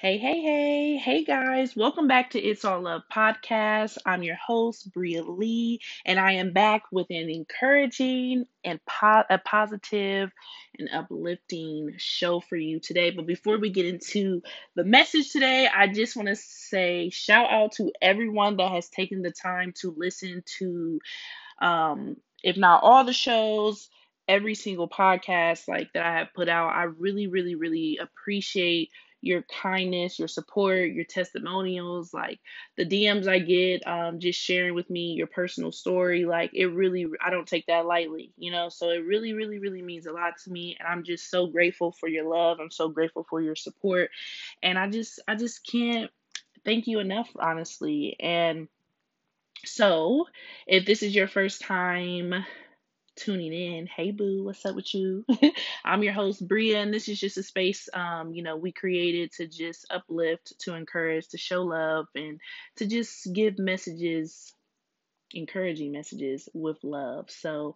Hey, hey, hey, hey guys, welcome back to It's All Love podcast. I'm your host, Bria Lee, and I am back with an encouraging and po- a positive and uplifting show for you today. But before we get into the message today, I just want to say shout out to everyone that has taken the time to listen to, um, if not all the shows, every single podcast like that I have put out. I really, really, really appreciate your kindness, your support, your testimonials, like the DMs I get, um, just sharing with me your personal story. Like it really, I don't take that lightly, you know. So it really, really, really means a lot to me, and I'm just so grateful for your love. I'm so grateful for your support, and I just, I just can't thank you enough, honestly. And so, if this is your first time tuning in. Hey boo, what's up with you? I'm your host Bria and this is just a space um you know we created to just uplift, to encourage, to show love and to just give messages encouraging messages with love. So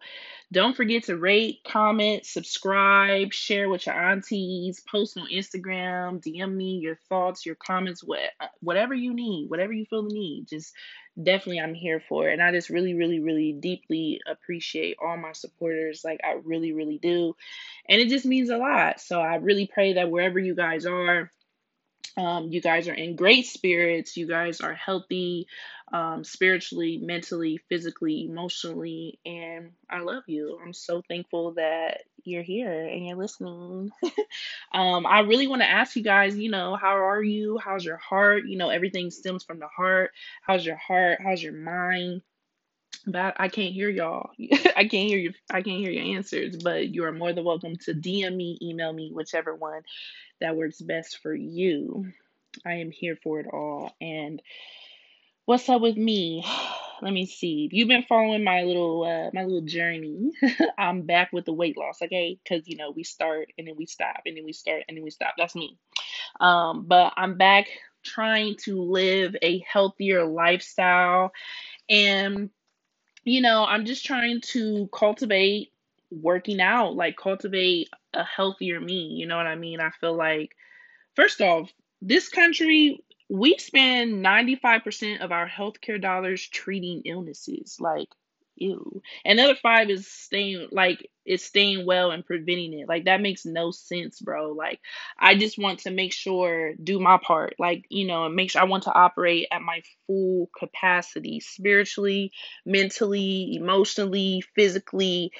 don't forget to rate, comment, subscribe, share with your aunties, post on Instagram, DM me your thoughts, your comments, what whatever you need, whatever you feel the need. Just definitely I'm here for it. And I just really, really, really deeply appreciate all my supporters. Like I really, really do. And it just means a lot. So I really pray that wherever you guys are, um, you guys are in great spirits. You guys are healthy um, spiritually, mentally, physically, emotionally. And I love you. I'm so thankful that you're here and you're listening. um, I really want to ask you guys, you know, how are you? How's your heart? You know, everything stems from the heart. How's your heart? How's your mind? But I can't hear y'all. I can't hear you. I can't hear your answers. But you are more than welcome to DM me, email me, whichever one that works best for you. I am here for it all. And what's up with me? Let me see. You've been following my little uh, my little journey. I'm back with the weight loss, okay? Because you know we start and then we stop and then we start and then we stop. That's me. Um, but I'm back trying to live a healthier lifestyle and you know, I'm just trying to cultivate working out, like cultivate a healthier me. You know what I mean? I feel like, first off, this country, we spend 95% of our healthcare dollars treating illnesses. Like, ew. Another five is staying like it's staying well and preventing it. Like that makes no sense, bro. Like I just want to make sure do my part. Like, you know, make sure I want to operate at my full capacity spiritually, mentally, emotionally, physically.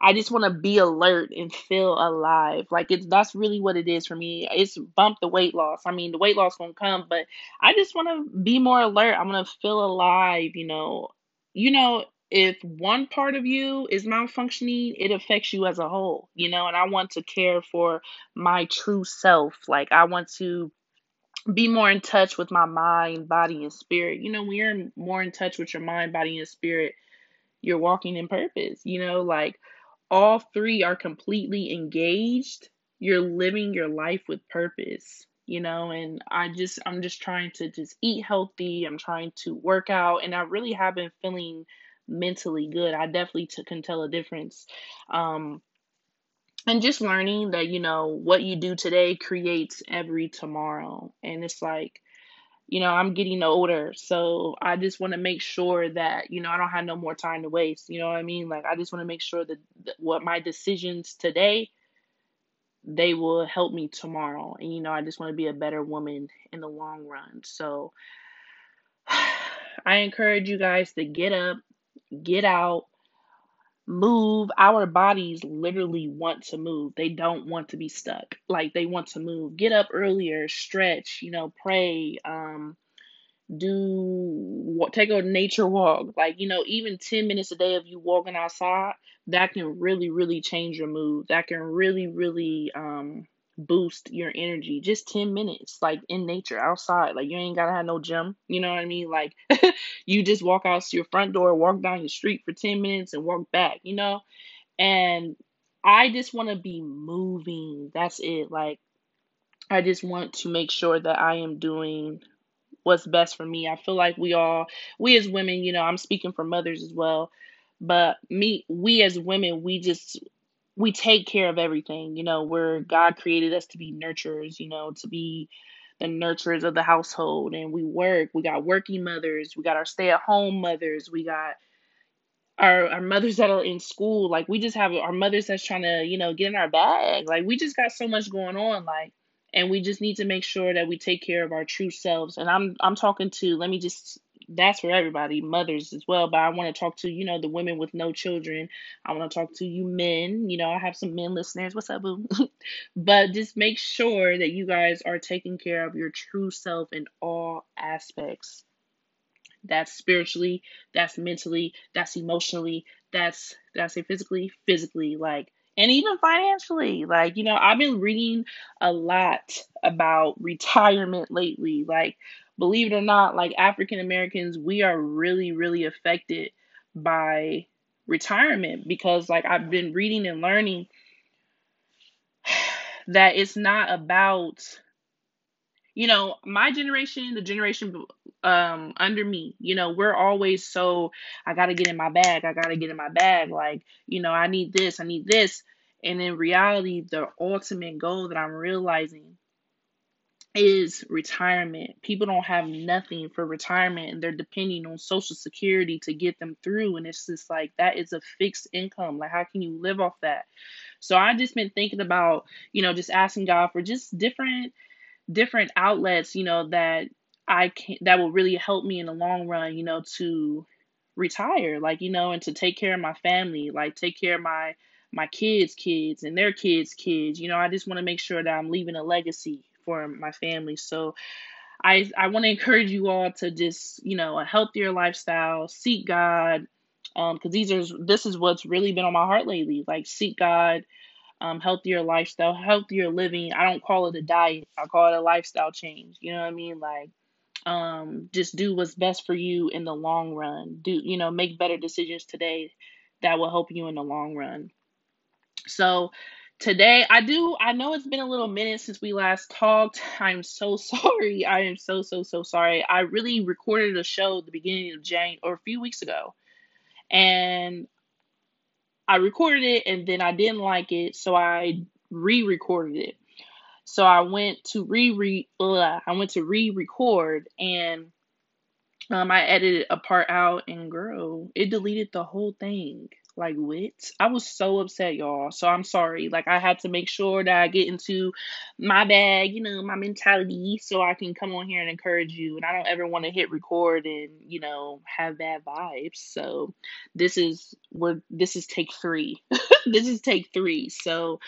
I just want to be alert and feel alive. Like it's that's really what it is for me. It's bump the weight loss. I mean, the weight loss gonna come, but I just want to be more alert. I want to feel alive. You know, you know, if one part of you is malfunctioning, it affects you as a whole, you know, and I want to care for my true self. Like, I want to be more in touch with my mind, body, and spirit. You know, when you're more in touch with your mind, body, and spirit, you're walking in purpose. You know, like all three are completely engaged. You're living your life with purpose you know and i just i'm just trying to just eat healthy i'm trying to work out and i really have been feeling mentally good. I definitely t- can tell a difference. Um, and just learning that, you know, what you do today creates every tomorrow. And it's like, you know, I'm getting older, so I just want to make sure that, you know, I don't have no more time to waste. You know what I mean? Like, I just want to make sure that, that what my decisions today, they will help me tomorrow. And, you know, I just want to be a better woman in the long run. So, I encourage you guys to get up, get out, move. Our bodies literally want to move. They don't want to be stuck. Like they want to move. Get up earlier, stretch, you know, pray, um do take a nature walk. Like, you know, even 10 minutes a day of you walking outside, that can really really change your mood. That can really really um boost your energy just 10 minutes like in nature outside like you ain't gotta have no gym you know what i mean? Like you just walk out to your front door walk down your street for 10 minutes and walk back you know? And i just want to be moving that's it like i just want to make sure that i am doing what's best for me. I feel like we all we as women you know i'm speaking for mothers as well but me we as women we just we take care of everything. You know, where God created us to be nurturers, you know, to be the nurturers of the household and we work. We got working mothers, we got our stay at home mothers, we got our our mothers that are in school. Like we just have our mothers that's trying to, you know, get in our bag. Like we just got so much going on. Like and we just need to make sure that we take care of our true selves. And I'm I'm talking to let me just that's for everybody, mothers as well. But I want to talk to, you know, the women with no children. I want to talk to you men. You know, I have some men listeners. What's up, boo? but just make sure that you guys are taking care of your true self in all aspects. That's spiritually, that's mentally, that's emotionally, that's that's say physically, physically, like and even financially. Like, you know, I've been reading a lot about retirement lately. Like, believe it or not, like African Americans, we are really, really affected by retirement because like I've been reading and learning that it's not about you know, my generation, the generation um under me, you know, we're always so I got to get in my bag. I got to get in my bag like, you know, I need this, I need this. And in reality, the ultimate goal that I'm realizing is retirement. People don't have nothing for retirement and they're depending on social security to get them through and it's just like that is a fixed income. Like how can you live off that? So I just been thinking about, you know, just asking God for just different different outlets, you know, that I can that will really help me in the long run, you know, to retire, like, you know, and to take care of my family, like take care of my my kids' kids and their kids' kids. You know, I just want to make sure that I'm leaving a legacy for my family. So I I want to encourage you all to just, you know, a healthier lifestyle, seek God, um, because these are this is what's really been on my heart lately. Like seek God, um, healthier lifestyle, healthier living. I don't call it a diet. I call it a lifestyle change. You know what I mean? Like, um, just do what's best for you in the long run. Do you know? Make better decisions today that will help you in the long run. So today I do I know it's been a little minute since we last talked. I'm so sorry. I am so so so sorry. I really recorded a show at the beginning of January or a few weeks ago. And I recorded it and then I didn't like it, so I re-recorded it. So I went to re I went to re-record and um I edited a part out and girl, it deleted the whole thing. Like what? I was so upset, y'all. So I'm sorry. Like I had to make sure that I get into my bag, you know, my mentality so I can come on here and encourage you. And I don't ever want to hit record and, you know, have bad vibes. So this is where this is take 3. this is take 3. So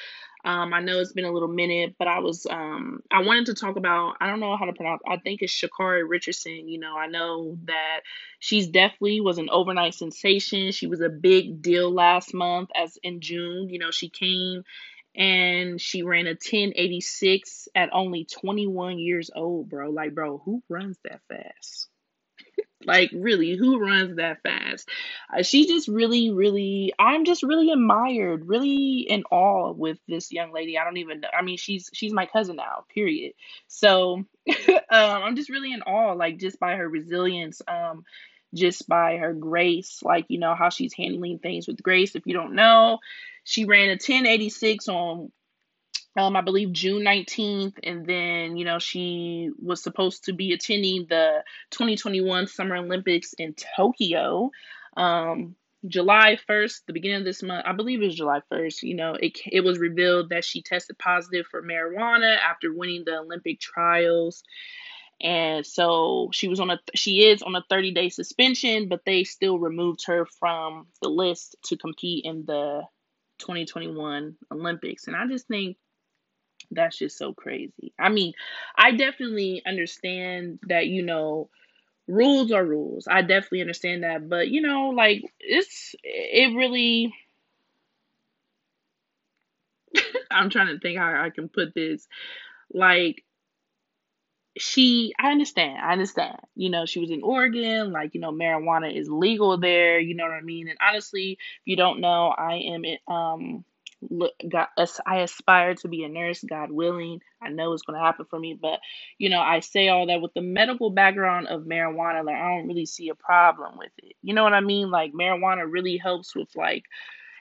um, I know it's been a little minute, but I was um, I wanted to talk about I don't know how to pronounce. I think it's Sha'Carri Richardson. You know, I know that she's definitely was an overnight sensation. She was a big deal last month, as in June. You know, she came and she ran a 1086 at only 21 years old, bro. Like, bro, who runs that fast? Like, really, who runs that fast? Uh, she just really, really, I'm just really admired, really in awe with this young lady. I don't even know. I mean, she's she's my cousin now, period. So, um, I'm just really in awe, like just by her resilience, um, just by her grace, like you know how she's handling things with grace. If you don't know, she ran a 1086 on um, I believe June 19th. And then, you know, she was supposed to be attending the 2021 Summer Olympics in Tokyo. Um, July 1st, the beginning of this month, I believe it was July 1st, you know, it, it was revealed that she tested positive for marijuana after winning the Olympic trials. And so she was on a she is on a 30 day suspension, but they still removed her from the list to compete in the 2021 Olympics. And I just think that's just so crazy. I mean, I definitely understand that, you know, rules are rules. I definitely understand that, but you know, like it's it really I'm trying to think how I can put this. Like she I understand. I understand. You know, she was in Oregon, like, you know, marijuana is legal there, you know what I mean? And honestly, if you don't know, I am um look God, I aspire to be a nurse, God willing. I know it's going to happen for me, but you know, I say all that with the medical background of marijuana, like I don't really see a problem with it. You know what I mean? Like marijuana really helps with like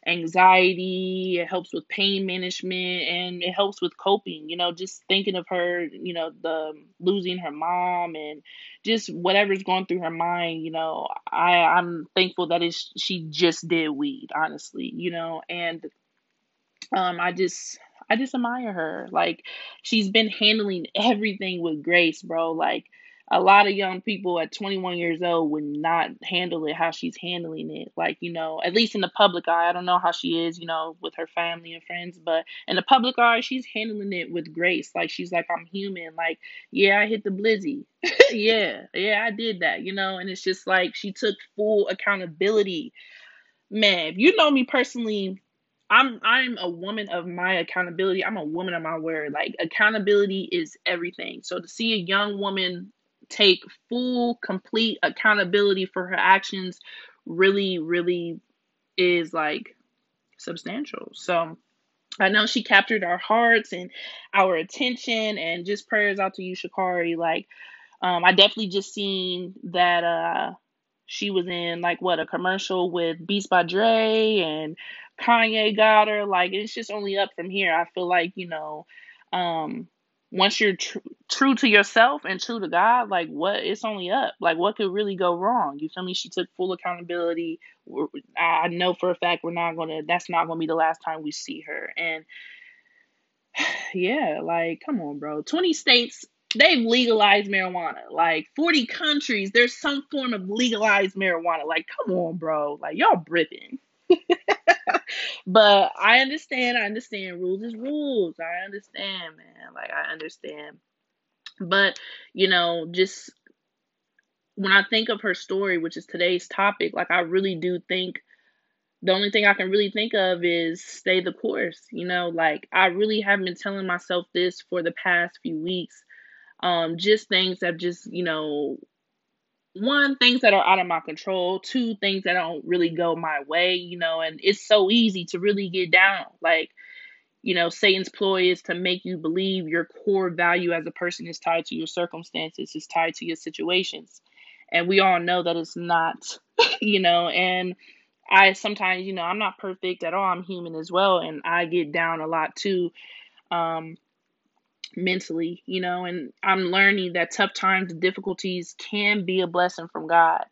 anxiety, it helps with pain management, and it helps with coping. You know, just thinking of her, you know, the losing her mom and just whatever's going through her mind. You know, I I'm thankful that it's, she just did weed, honestly. You know, and um, I just I just admire her. Like she's been handling everything with grace, bro. Like a lot of young people at 21 years old would not handle it how she's handling it. Like, you know, at least in the public eye, I don't know how she is, you know, with her family and friends, but in the public eye, she's handling it with grace. Like, she's like, I'm human. Like, yeah, I hit the blizzy. yeah, yeah, I did that, you know, and it's just like she took full accountability. Man, if you know me personally, I'm I'm a woman of my accountability. I'm a woman of my word. Like accountability is everything. So to see a young woman take full complete accountability for her actions really really is like substantial. So I know she captured our hearts and our attention and just prayers out to you Sha'Carri like um I definitely just seen that uh she was in like what a commercial with Beats by Dre and Kanye got her. Like it's just only up from here. I feel like you know, um, once you're tr- true to yourself and true to God, like what it's only up. Like what could really go wrong? You feel me? She took full accountability. I know for a fact we're not gonna. That's not gonna be the last time we see her. And yeah, like come on, bro. Twenty states they've legalized marijuana. Like 40 countries, there's some form of legalized marijuana. Like, come on, bro. Like, y'all bripping. but I understand. I understand. Rules is rules. I understand, man. Like, I understand. But, you know, just when I think of her story, which is today's topic, like, I really do think the only thing I can really think of is stay the course. You know, like, I really have been telling myself this for the past few weeks um, just things that just, you know, one, things that are out of my control, two, things that don't really go my way, you know, and it's so easy to really get down. Like, you know, Satan's ploy is to make you believe your core value as a person is tied to your circumstances, is tied to your situations. And we all know that it's not, you know, and I sometimes, you know, I'm not perfect at all. I'm human as well. And I get down a lot too. Um, mentally, you know, and I'm learning that tough times and difficulties can be a blessing from God.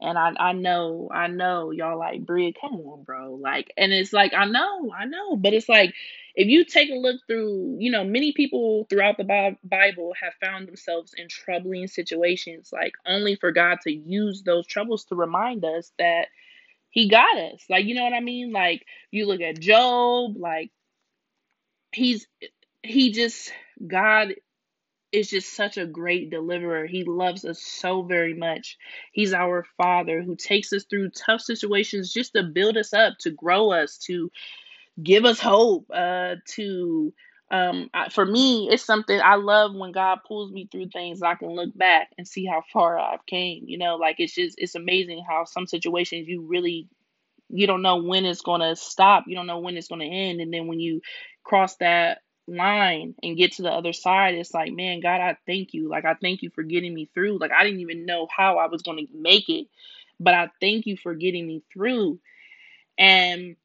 And I, I know, I know y'all like, Bria, come on, bro. Like, and it's like, I know, I know, but it's like, if you take a look through, you know, many people throughout the Bible have found themselves in troubling situations, like, only for God to use those troubles to remind us that He got us. Like, you know what I mean? Like, you look at Job, like, he's he just God is just such a great deliverer. He loves us so very much. He's our father who takes us through tough situations just to build us up, to grow us, to give us hope, uh to um for me it's something I love when God pulls me through things I can look back and see how far I've came. You know, like it's just it's amazing how some situations you really you don't know when it's to stop. You don't know when it's to end and then when you cross that line and get to the other side, it's like, man, God, I thank you. Like, I thank you for getting me through. Like, I didn't even know how I was going to make it, but I thank you for getting me through. And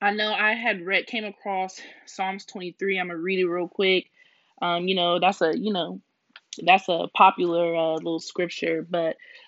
I know I had read, came across Psalms 23. I'm going to read it real quick. Um, you know, that's a, you know, that's a popular uh, little scripture, but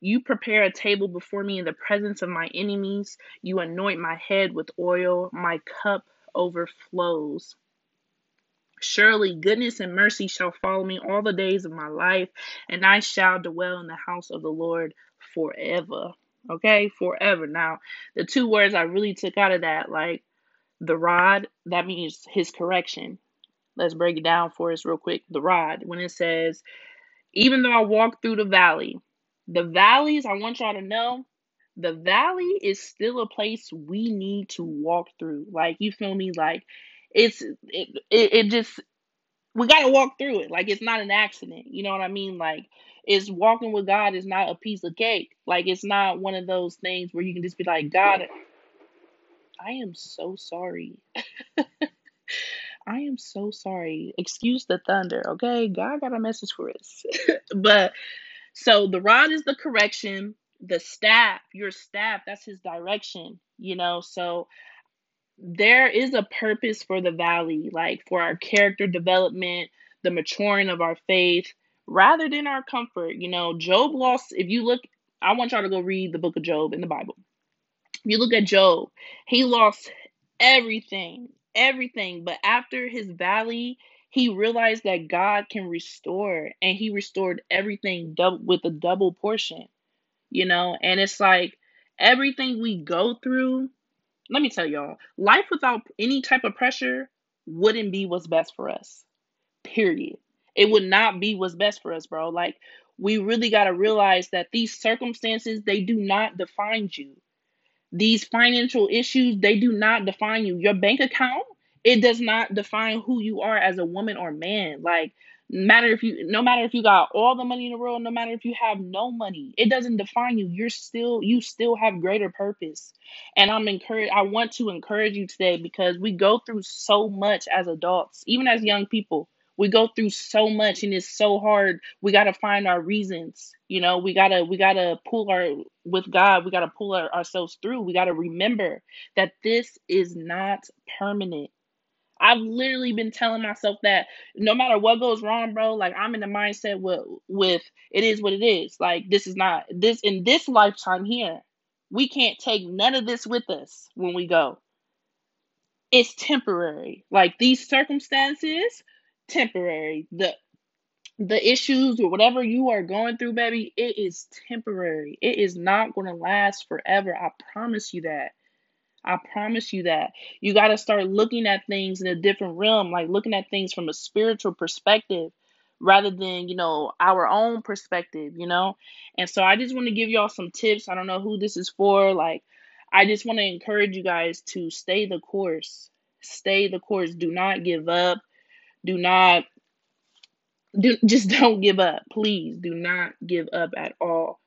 You prepare a table before me in the presence of my enemies. You anoint my head with oil. My cup overflows. Surely goodness and mercy shall follow me all the days of my life, and I shall dwell in the house of the Lord forever. Okay, forever. Now, the two words I really took out of that, like the rod, that means his correction. Let's break it down for us real quick. The rod, when it says, even though I walk through the valley, the valleys, I want y'all to know, the valley is still a place we need to walk through. Like, you feel me? Like, it's, it, it, it just, we got to walk through it. Like it's not an accident. You know what I mean? Like it's walking with God is not a piece of cake. Like it's not one of those things where you can just be like, God, I am so sorry. I am so sorry. Excuse the thunder, okay? God got a message for us. but so the rod is the correction, the staff, your staff, that's his direction, you know. So there is a purpose for the valley, like for our character development, the maturing of our faith, rather than our comfort. You know, Job lost, if you look, I want y'all to go read the book of Job in the Bible. If you look at Job, he lost everything, everything. But after his valley, he realized that God can restore, and he restored everything with a double portion, you know, and it's like everything we go through let me tell y'all, life without any type of pressure wouldn't be what's best for us. Period. It would not be what's best for us, bro. Like we really got to realize that these circumstances they do not define you these financial issues they do not define you your bank account it does not define who you are as a woman or man. Like matter if you no matter if you got all the money in the world no matter if you have no money it doesn't define you. You're still you still have greater purpose. And i'm encouraged i want to encourage you today because we go through so much as adults even as young people. We go through so much and it's so hard. We got to find our reasons you know? We got to we got to pull our with god we got to pull our, ourselves through. We got to remember that this is not permanent i've literally been telling myself that no matter what goes wrong bro like i'm in the mindset with with it is what it is like this is not this in this lifetime here we can't take none of this with us when we go it's temporary like these circumstances temporary the the issues or whatever you are going through, baby, it is temporary. It is not going to last forever. I promise you that. I promise you that. You got to start looking at things in a different realm, like looking at things from a spiritual perspective rather than, you know, our own perspective, you know? And so I just want to give y'all some tips. I don't know who this is for. Like, I just want to encourage you guys to stay the course. Stay the course. Do not give up. Do not do just don't give up. Please do not give up at all.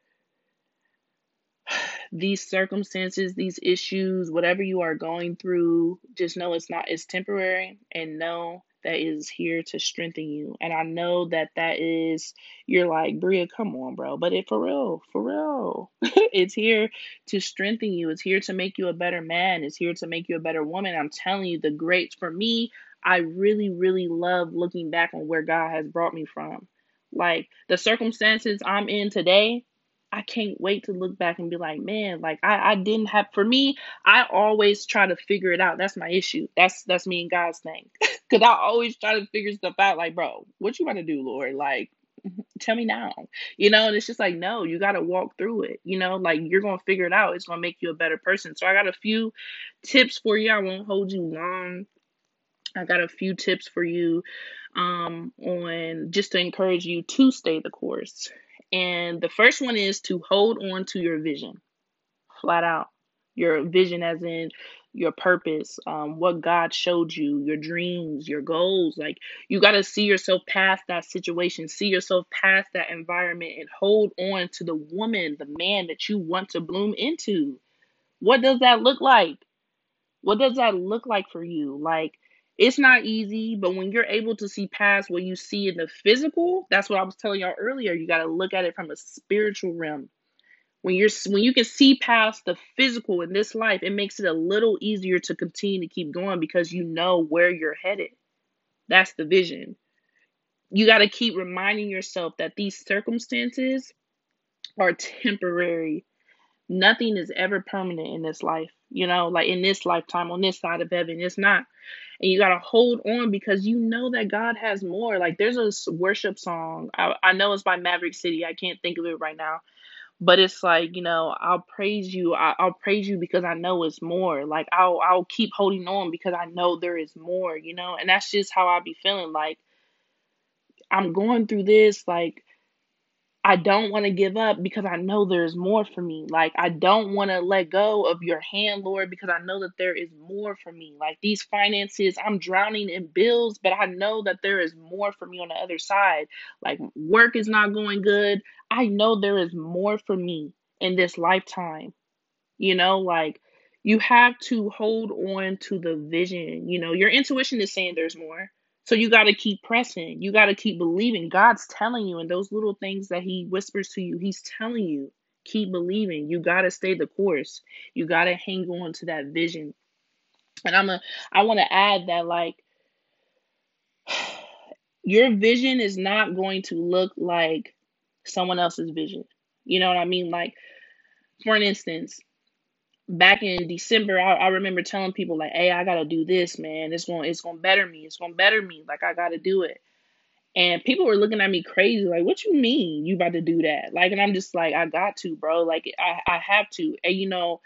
These circumstances, these issues, whatever you are going through, just know it's not it's temporary and know that is here to strengthen you. And I know that that is you're like, Bria, come on, bro. But it for real, for real. it's here to strengthen you. It's here to make you a better man. It's here to make you a better woman. I'm telling you, the greats for me, I really, really love looking back on where God has brought me from. Like the circumstances I'm in today, I can't wait to look back and be like, man, like I, I didn't have for me, I always try to figure it out. That's my issue. That's that's me and God's thing. Cause I always try to figure stuff out, like, bro, what you want to do, Lord? Like, tell me now. You know, and it's just like, no, you gotta walk through it. You know, like you're gonna figure it out. It's gonna make you a better person. So I got a few tips for you. I won't hold you long I got a few tips for you um, on just to encourage you to stay the course. And the first one is to hold on to your vision, flat out. Your vision, as in your purpose, um, what God showed you, your dreams, your goals. Like, you got to see yourself past that situation, see yourself past that environment, and hold on to the woman, the man that you want to bloom into. What does that look like? What does that look like for you? Like, it's not easy, but when you're able to see past what you see in the physical, that's what I was telling y'all earlier. You got to look at it from a spiritual realm. When you're when you can see past the physical in this life, it makes it a little easier to continue to keep going because you know where you're headed. That's the vision. You got to keep reminding yourself that these circumstances are temporary Nothing is ever permanent in this life, you know, like in this lifetime, on this side of heaven. It's not. And you got to hold on because you know that God has more. Like there's a worship song. I, I know it's by Maverick City. I can't think of it right now. But it's like, you know, I'll praise you. I, I'll praise you because I know it's more. Like I'll I'll keep holding on because I know there is more, you know? And that's just how I be feeling. Like I'm going through this, like I don't want to give up because I know there's more for me. Like, I don't want to let go of your hand, Lord, because I know that there is more for me. Like, these finances, I'm drowning in bills, but I know that there is more for me on the other side. Like, work is not going good. I know there is more for me in this lifetime. You know, like, you have to hold on to the vision. You know, your intuition is saying there's more so you got to keep pressing. You got to keep believing. God's telling you, and those little things that He whispers to you, He's telling you, keep believing. You got to stay the course. You got to hang on to that vision. And I'm a, I want to add that like your vision is not going to look like someone else's vision. You know what I mean? Like, for an instance, back in December, I, I remember telling people like, "Hey, I gotta do this, man. It's gonna it's to better me. It's to better me. Like, I gotta do it." And people were looking at me crazy, like, "What you mean you about to do that?" Like, and I'm just like, "I got to, bro. Like, I, I have to." And you know,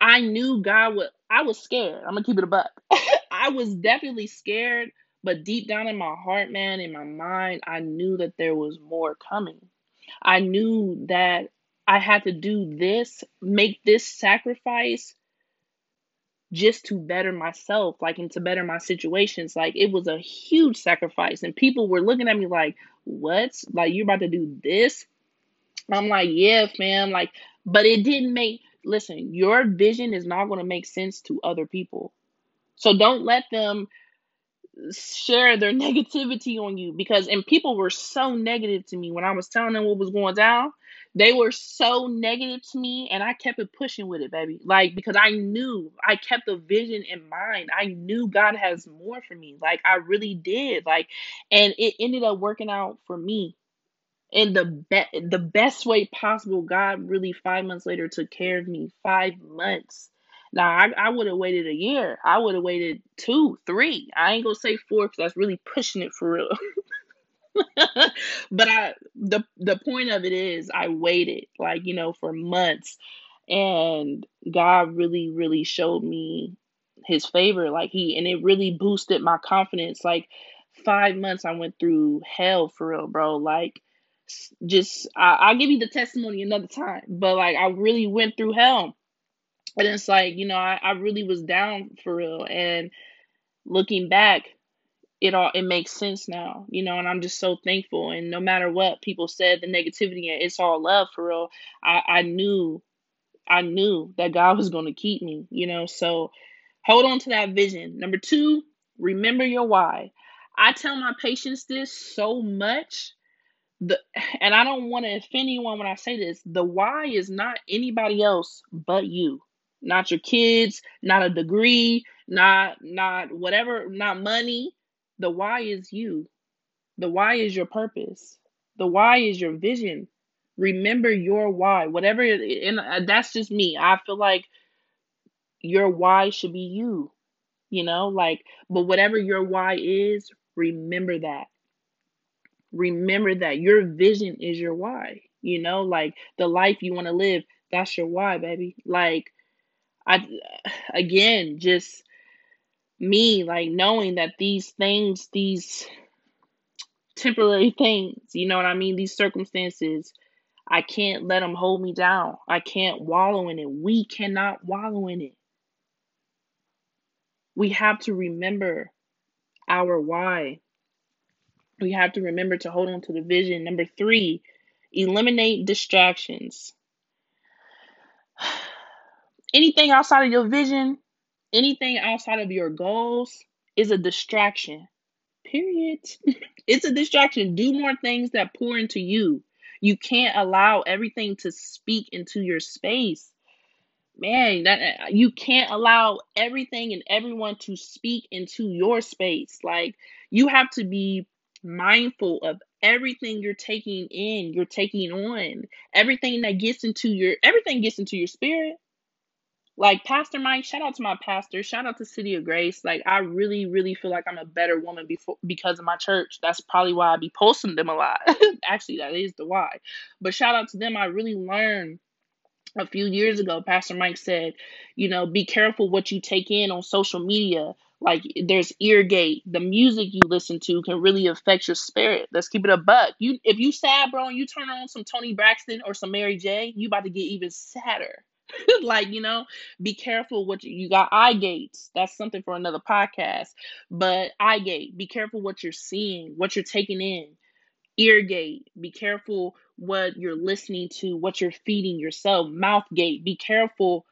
I knew God would. I was scared. I'm gonna keep it a buck. I was definitely scared, but deep down in my heart, man, in my mind, I knew that there was more coming. I knew that I had to do this, make this sacrifice just to better myself, like and to better my situations. Like it was a huge sacrifice. And people were looking at me like, what? Like you're about to do this? I'm like, yeah, fam. Like, but it didn't make listen, your vision is not going to make sense to other people. So don't let them share their negativity on you because and people were so negative to me when I was telling them what was going down. They were so negative to me and I kept it pushing with it, baby. Like because I knew I kept the vision in mind. I knew God has more for me. Like I really did. Like and it ended up working out for me in the be- the best way possible. God really 5 months later took care of me. 5 months now I, I would have waited a year. I would have waited two, three. I ain't gonna say four because that's really pushing it for real. but I the the point of it is I waited like you know for months, and God really really showed me His favor. Like He and it really boosted my confidence. Like five months I went through hell for real, bro. Like just I, I'll give you the testimony another time, but like I really went through hell and it's like, you know, I, I really was down for real. And looking back, it all it makes sense now, you know, and I'm just so thankful. And no matter what people said, the negativity, and it's all love for real. I, I knew, I knew that God was to keep me, you know. So hold on to that vision. Number two, remember your why. I tell my patients this so much the and I don't want to offend anyone when I say this. The why is not anybody else but you not your kids, not a degree, not not whatever, not money. The why is you. The why is your purpose. The why is your vision. Remember your why. Whatever and uh, that's just me. I feel like your why should be you. You know, like but whatever your why is, remember that. Remember that your vision is your why. You know, like the life you want to live, that's your why, baby. Like I again just me like knowing that these things, these temporary things, you know what I mean, these circumstances, I can't let them hold me down. I can't wallow in it. We cannot wallow in it. We have to remember our why. We have to remember to hold on to the vision. Number three, eliminate distractions anything outside of your vision, anything outside of your goals is a distraction. Period. it's a distraction. Do more things that pour into you. You can't allow everything to speak into your space. Man, that you can't allow everything and everyone to speak into your space. Like you have to be mindful of everything you're taking in, you're taking on. Everything that gets into your everything gets into your spirit like Pastor Mike, shout out to my pastor, shout out to City of Grace. Like I really, really feel like I'm a better woman before because of my church. That's probably why I be posting them a lot. Actually, that is the why. But shout out to them. I really learned a few years ago. Pastor Mike said, you know, be careful what you take in on social media. Like there's ear gate. The music you listen to can really affect your spirit. Let's keep it a buck. You if you sad, bro, and you turn on some Toni Braxton or some Mary J, you about to get even sadder. like, you know, be careful what you, you got eye gates. That's something for another podcast. But eye gate, be careful what you're seeing, what you're taking in. Ear gate, be careful what you're listening to, what you're feeding yourself. Mouth gate, be careful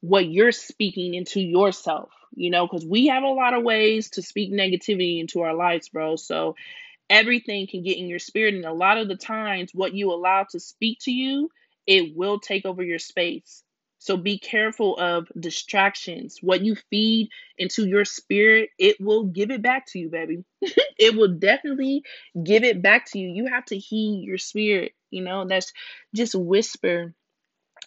what you're speaking into yourself, you know, because we have a lot of ways to speak negativity into our lives, bro. So everything can get in your spirit. And a lot of the times, what you allow to speak to you, it will take over your space. So be careful of distractions. What you feed into your spirit, it will give it back to you, baby. it will definitely give it back to you. You have to heed your spirit. You know, that's just whisper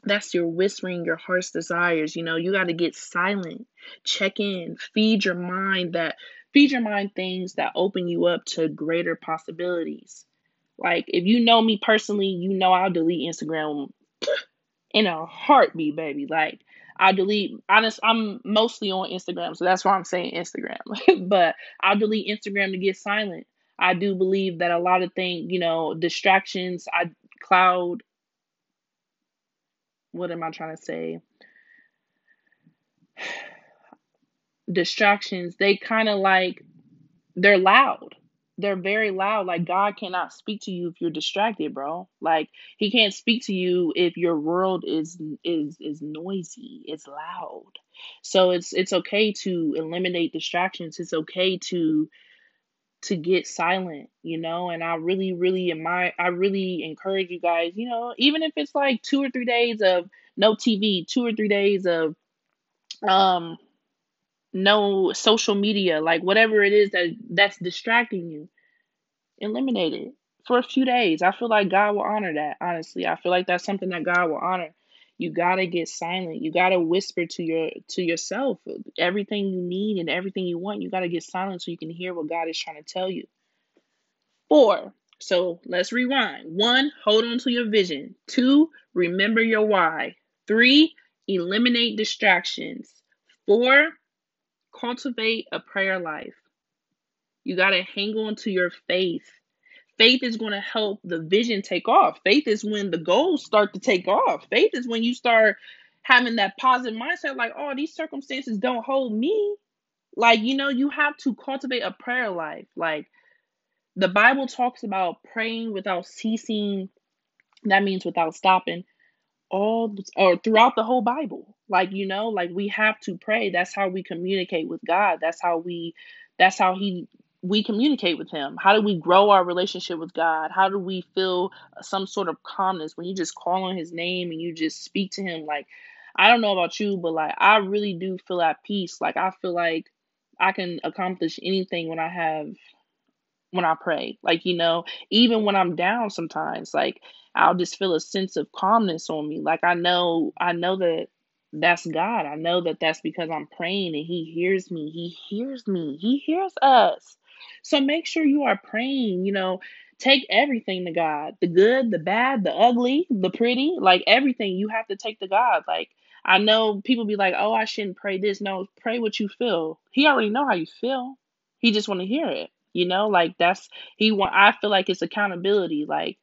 that's your whispering your heart's desires you know you got to get silent check in feed your mind that feed your mind things that open you up to greater possibilities like if you know me personally you know i'll delete instagram in a heartbeat baby like i'll delete honest i'm mostly on instagram so that's why i'm saying instagram but i'll delete instagram to get silent i do believe that a lot of things you know distractions i cloud what am I trying to say? Distractions, they kind of like they're loud. They're very loud. Like God cannot speak to you if you're distracted, bro. Like he can't speak to you if your world is is is noisy, it's loud. So it's it's okay to eliminate distractions. It's okay to to get silent, you know, and I really, really admire, I really encourage you guys, you know, even if it's like two or three days of no TV, two or three days of um no social media, like whatever it is that that's distracting you, eliminate it for a few days. I feel like God will honor that, honestly. I feel like that's something that God will honor. You gotta get silent. You gotta whisper to your to yourself everything you need and everything you want. You gotta get silent so you can hear what God is trying to tell you. Four. So let's rewind. One, hold on to your vision. Two, remember your why. Three, eliminate distractions. Four, cultivate a prayer life. You got to hang on to your faith. Faith is going to help the vision take off. Faith is when the goals start to take off. Faith is when you start having that positive mindset like, oh, these circumstances don't hold me. Like, you know, you have to cultivate a prayer life. Like, the Bible talks about praying without ceasing. That means without stopping all or throughout the whole Bible. Like, you know, like we have to pray. That's how we communicate with God. That's how we that's how he we communicate with him. How do we grow our relationship with God? How do we feel some sort of calmness when you just call on his name and you just speak to him like I don't know about you, but like I really do feel at peace. Like I feel like I can accomplish anything when I have when I pray. Like, you know, even when I'm down sometimes, like I'll just feel a sense of calmness on me. Like I know I know that that's God. I know that that's because I'm praying and he hears me. He hears me. He hears us. So make sure you are praying, you know, take everything to God. The good, the bad, the ugly, the pretty, like everything you have to take to God. Like I know people be like, "Oh, I shouldn't pray this." No, pray what you feel. He already know how you feel. He just want to hear it. You know, like that's he want I feel like it's accountability like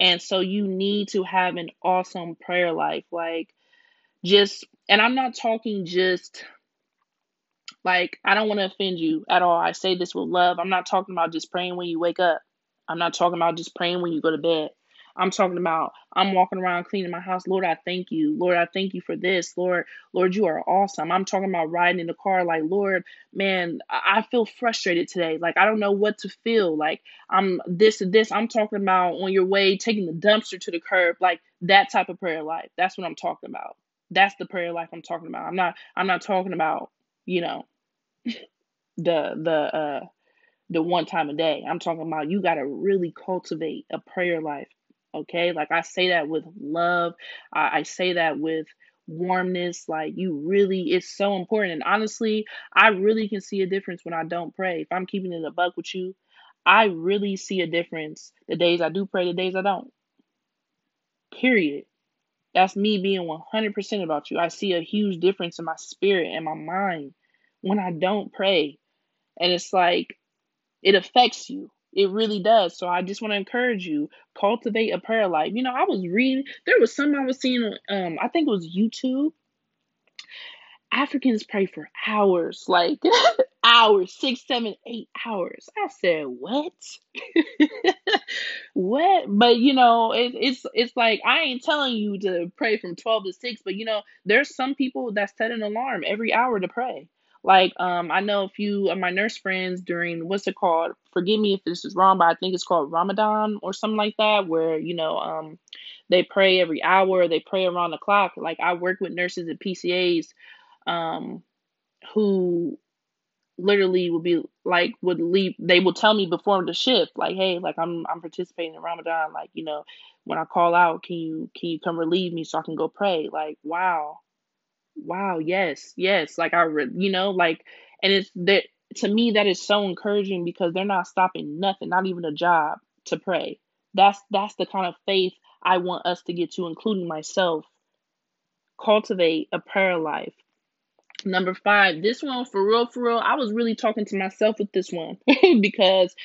and so you need to have an awesome prayer life like just and I'm not talking just like I don't want to offend you at all. I say this with love. I'm not talking about just praying when you wake up. I'm not talking about just praying when you go to bed. I'm talking about I'm walking around cleaning my house. Lord, I thank you. Lord, I thank you for this. Lord, Lord, you are awesome. I'm talking about riding in the car like, Lord, man, I feel frustrated today. Like I don't know what to feel. Like I'm this this. I'm talking about on your way taking the dumpster to the curb, like that type of prayer life. That's what I'm talking about. That's the prayer life I'm talking about. I'm not I'm not talking about, you know, the the uh the one time a day. I'm talking about you got to really cultivate a prayer life. Okay. Like I say that with love. I, I say that with warmness. Like you really, it's so important. And honestly, I really can see a difference when I don't pray. If I'm keeping it a buck with you, I really see a difference the days I do pray, the days I don't. Period. That's me being 100% about you. I see a huge difference in my spirit and my mind when I don't pray. And it's like it affects you. It really does. So I just want to encourage you, cultivate a prayer life. You know, I was reading, there was some I was seeing um, I think it was YouTube. Africans pray for hours, like hours, six, seven, eight hours. I said, what? what? But you know, it, it's it's like I ain't telling you to pray from twelve to six, but you know, there's some people that set an alarm every hour to pray. Like, um, I know a few of my nurse friends during what's it called? Forgive me if this is wrong, but I think it's called Ramadan or something like that, where you know, um, they pray every hour, they pray around the clock. Like I work with nurses and PCAs, um, who literally would be like would leave they would tell me before the shift like hey like i'm i'm participating in ramadan. Like you know when i call out can you can you come relieve me so i can go pray? Like wow. Wow yes yes. Like i re- you know like and it's that to me that is so encouraging because they're not stopping nothing not even a job to pray that's that's the kind of faith i want us to get to including myself cultivate a prayer life Number five, this one for real, for real. I was really talking to myself with this one because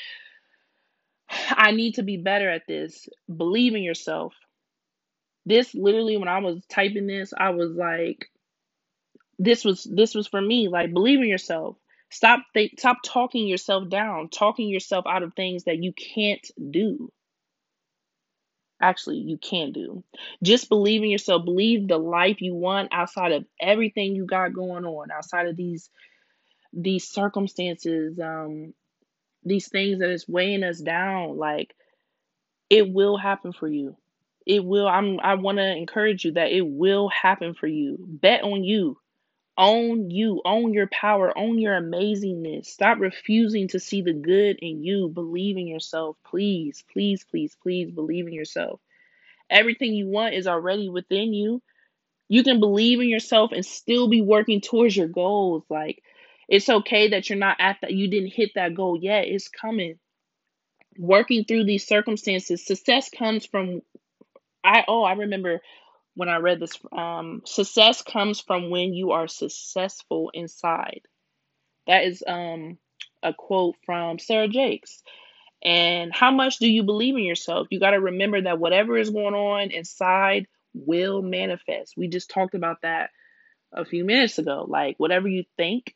I need to be better at this. Believe in yourself. This literally, when I was typing this, I was like, this was this was for me. Like, believe in yourself. Stop th- stop talking yourself down, talking yourself out of things that you can't do. Actually, you can do. Just believe in yourself. Believe the life you want outside of everything you got going on, outside of these these circumstances, um, these things that is weighing us down, like it will happen for you. It will. I'm. I want to encourage you that it will happen for you. Bet on you. Own you. Own your power. Own your amazingness. Stop refusing to see the good in you. Believe in yourself. Please, please, please, please believe in yourself. Everything you want is already within you. You can believe in yourself and still be working towards your goals. Like it's okay that you're not at that you didn't hit that goal yet. It's coming. Working through these circumstances, success comes from I oh, I remember when I read this um success comes from when you are successful inside. That is um a quote from Sarah Jakes. And how much do you believe in yourself? You got to remember that whatever is going on inside will manifest. We just talked about that a few minutes ago. Like, whatever you think,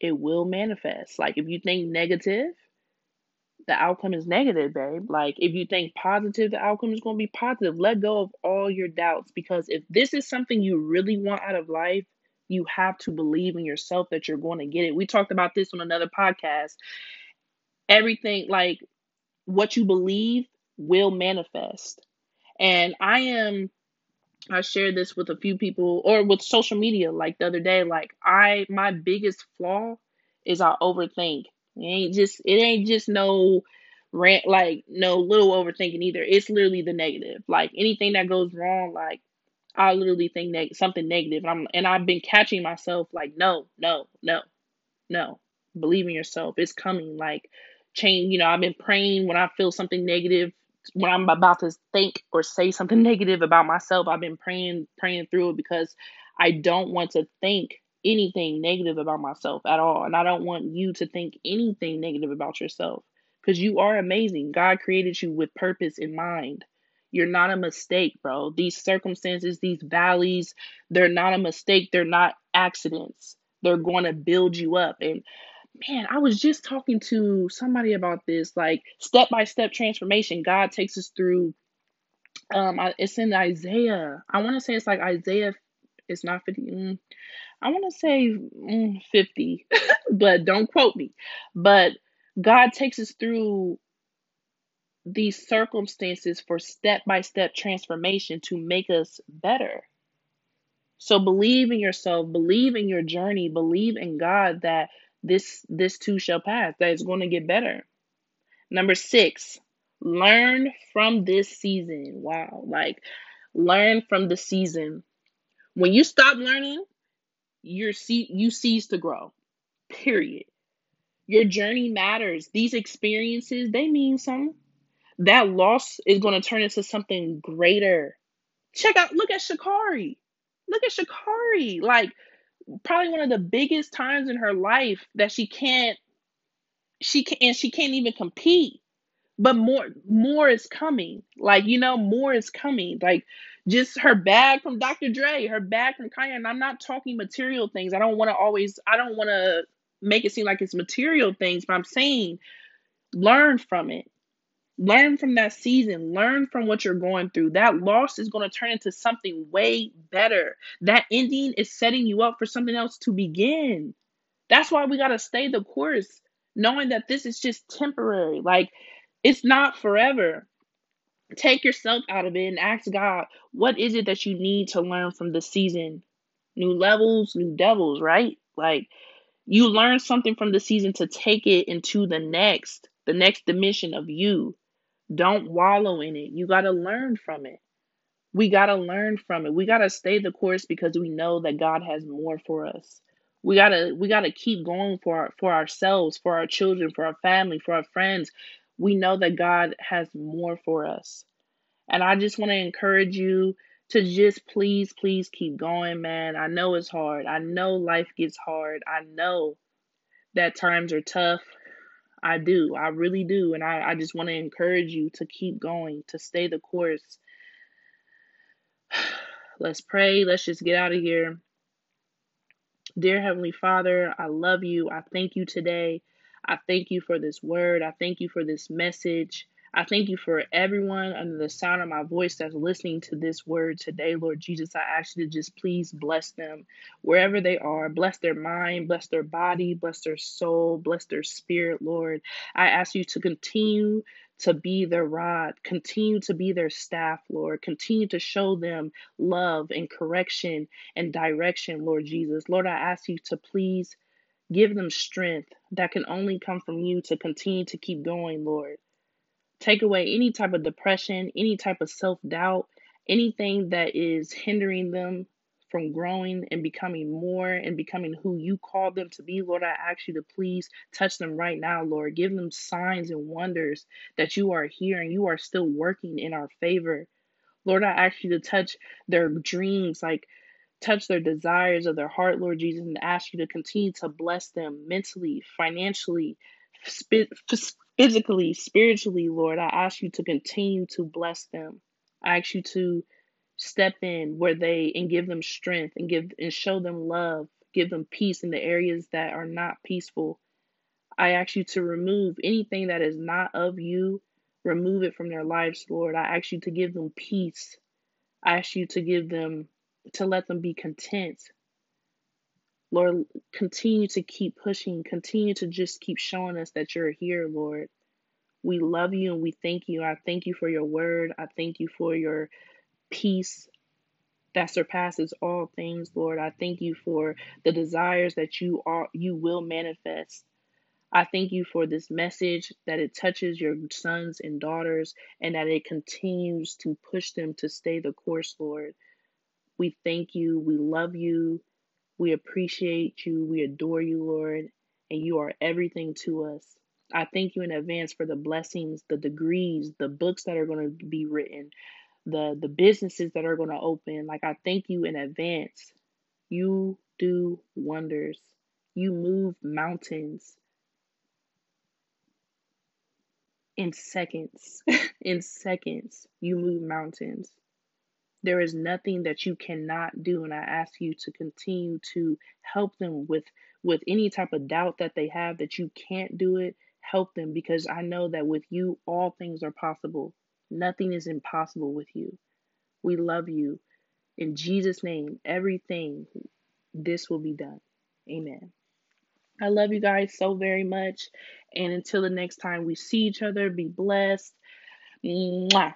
it will manifest. Like, if you think negative, the outcome is negative, babe. Like, if you think positive, the outcome is going to be positive. Let go of all your doubts because if this is something you really want out of life, you have to believe in yourself that you're going to get it. We talked about this on another podcast. Everything, like, what you believe will manifest. And I am I shared this with a few people or with social media like the other day like I my biggest flaw is I overthink. It ain't just it ain't just no rant like no little overthinking either. It's literally the negative. Like anything that goes wrong like I literally think neg- something negative and I'm and I've been catching myself like no, no, no. No. Believe in yourself. It's coming. Like change, you know, I've been praying when I feel something negative, when I'm about to think or say something negative about myself, I've been praying praying through it because I don't want to think anything negative about myself at all. And I don't want you to think anything negative about yourself because you are amazing. God created you with purpose in mind. You're not a mistake, bro. These circumstances, these valleys, they're not a mistake. They're not accidents. They're going to build you up. And man, I was just talking to somebody about this, like step by step transformation. God takes us through. Um, it's in Isaiah. I want to say it's like Isaiah. It's not fifty. Mm, I want to say mm, fifty, but don't quote me. But God takes us through these circumstances for step by step transformation to make us better. So believe in yourself, believe in your journey, believe in God that this this too shall pass, that it's going to get better. Number 6, learn from this season. Wow, like learn from the season. When you stop learning, you're see you cease to grow. Period. Your journey matters. These experiences, they mean something. That loss is going to turn into something greater. Check out look at Sha'Carri. Look at Sha'Carri. Like probably one of the biggest times in her life that she can't she can and she can't even compete but more more is coming like you know more is coming like just her bag from dr dre her bag from kanye and i'm not talking material things. I don't want to always i don't want to make it seem like it's material things but i'm saying learn from it. Learn from that season. Learn from what you're going through. That loss is going to turn into something way better. That ending is setting you up for something else to begin. That's why we got to stay the course knowing that this is just temporary. Like it's not forever. Take yourself out of it and ask God, what is it that you need to learn from this season? New levels, new devils, right? Like you learn something from the season to take it into the next, the next dimension of you. Don't wallow in it. You got to learn from it. We got to learn from it. We got to stay the course because we know that God has more for us. We got to we got to keep going for our, for ourselves, for our children, for our family, for our friends. We know that God has more for us. And I just want to encourage you to just please please keep going, man. I know it's hard. I know life gets hard. I know that times are tough. I do. I really do. And I, I just want to encourage you to keep going, to stay the course. Let's pray. Let's just get out of here. Dear Heavenly Father, I love you. I thank you today. I thank you for this word. I thank you for this message. I thank you for everyone under the sound of my voice that's listening to this word today, Lord Jesus. I ask you to just please bless them wherever they are. Bless their mind, bless their body, bless their soul, bless their spirit, Lord. I ask you to continue to be their rod, continue to be their staff, Lord. Continue to show them love and correction and direction, Lord Jesus. Lord, I ask you to please give them strength that can only come from you to continue to keep going, Lord. Take away any type of depression, any type of self doubt, anything that is hindering them from growing and becoming more and becoming who you called them to be. Lord, I ask you to please touch them right now, Lord. Give them signs and wonders that you are here and you are still working in our favor. Lord, I ask you to touch their dreams, like touch their desires of their heart, Lord Jesus, and ask you to continue to bless them mentally, financially, physically, spiritually, Lord. I ask you to continue to bless them. I ask you to step in where they and give them strength and give and show them love, give them peace in the areas that are not peaceful. I ask you to remove anything that is not of you, remove it from their lives, Lord. I ask you to give them peace. I ask you to give them to let them be content. Lord, continue to keep pushing, continue to just keep showing us that you're here, Lord. We love you and we thank you. I thank you for your word. I thank you for your peace that surpasses all things, Lord. I thank you for the desires that you are you will manifest. I thank you for this message that it touches your sons and daughters and that it continues to push them to stay the course, Lord. We thank you. We love you. We appreciate you. We adore you, Lord. And you are everything to us. I thank you in advance for the blessings, the degrees, the books that are going to be written, the the businesses that are going to open. Like I thank you in advance. You do wonders. You move mountains in seconds. in seconds, you move mountains. There is nothing that you cannot do, and I ask you to continue to help them with with any type of doubt that they have that you can't do it. Help them because I know that with you all things are possible. Nothing is impossible with you. We love you. In Jesus' name, everything this will be done. Amen. I love you guys so very much. And until the next time we see each other, be blessed. Mwah.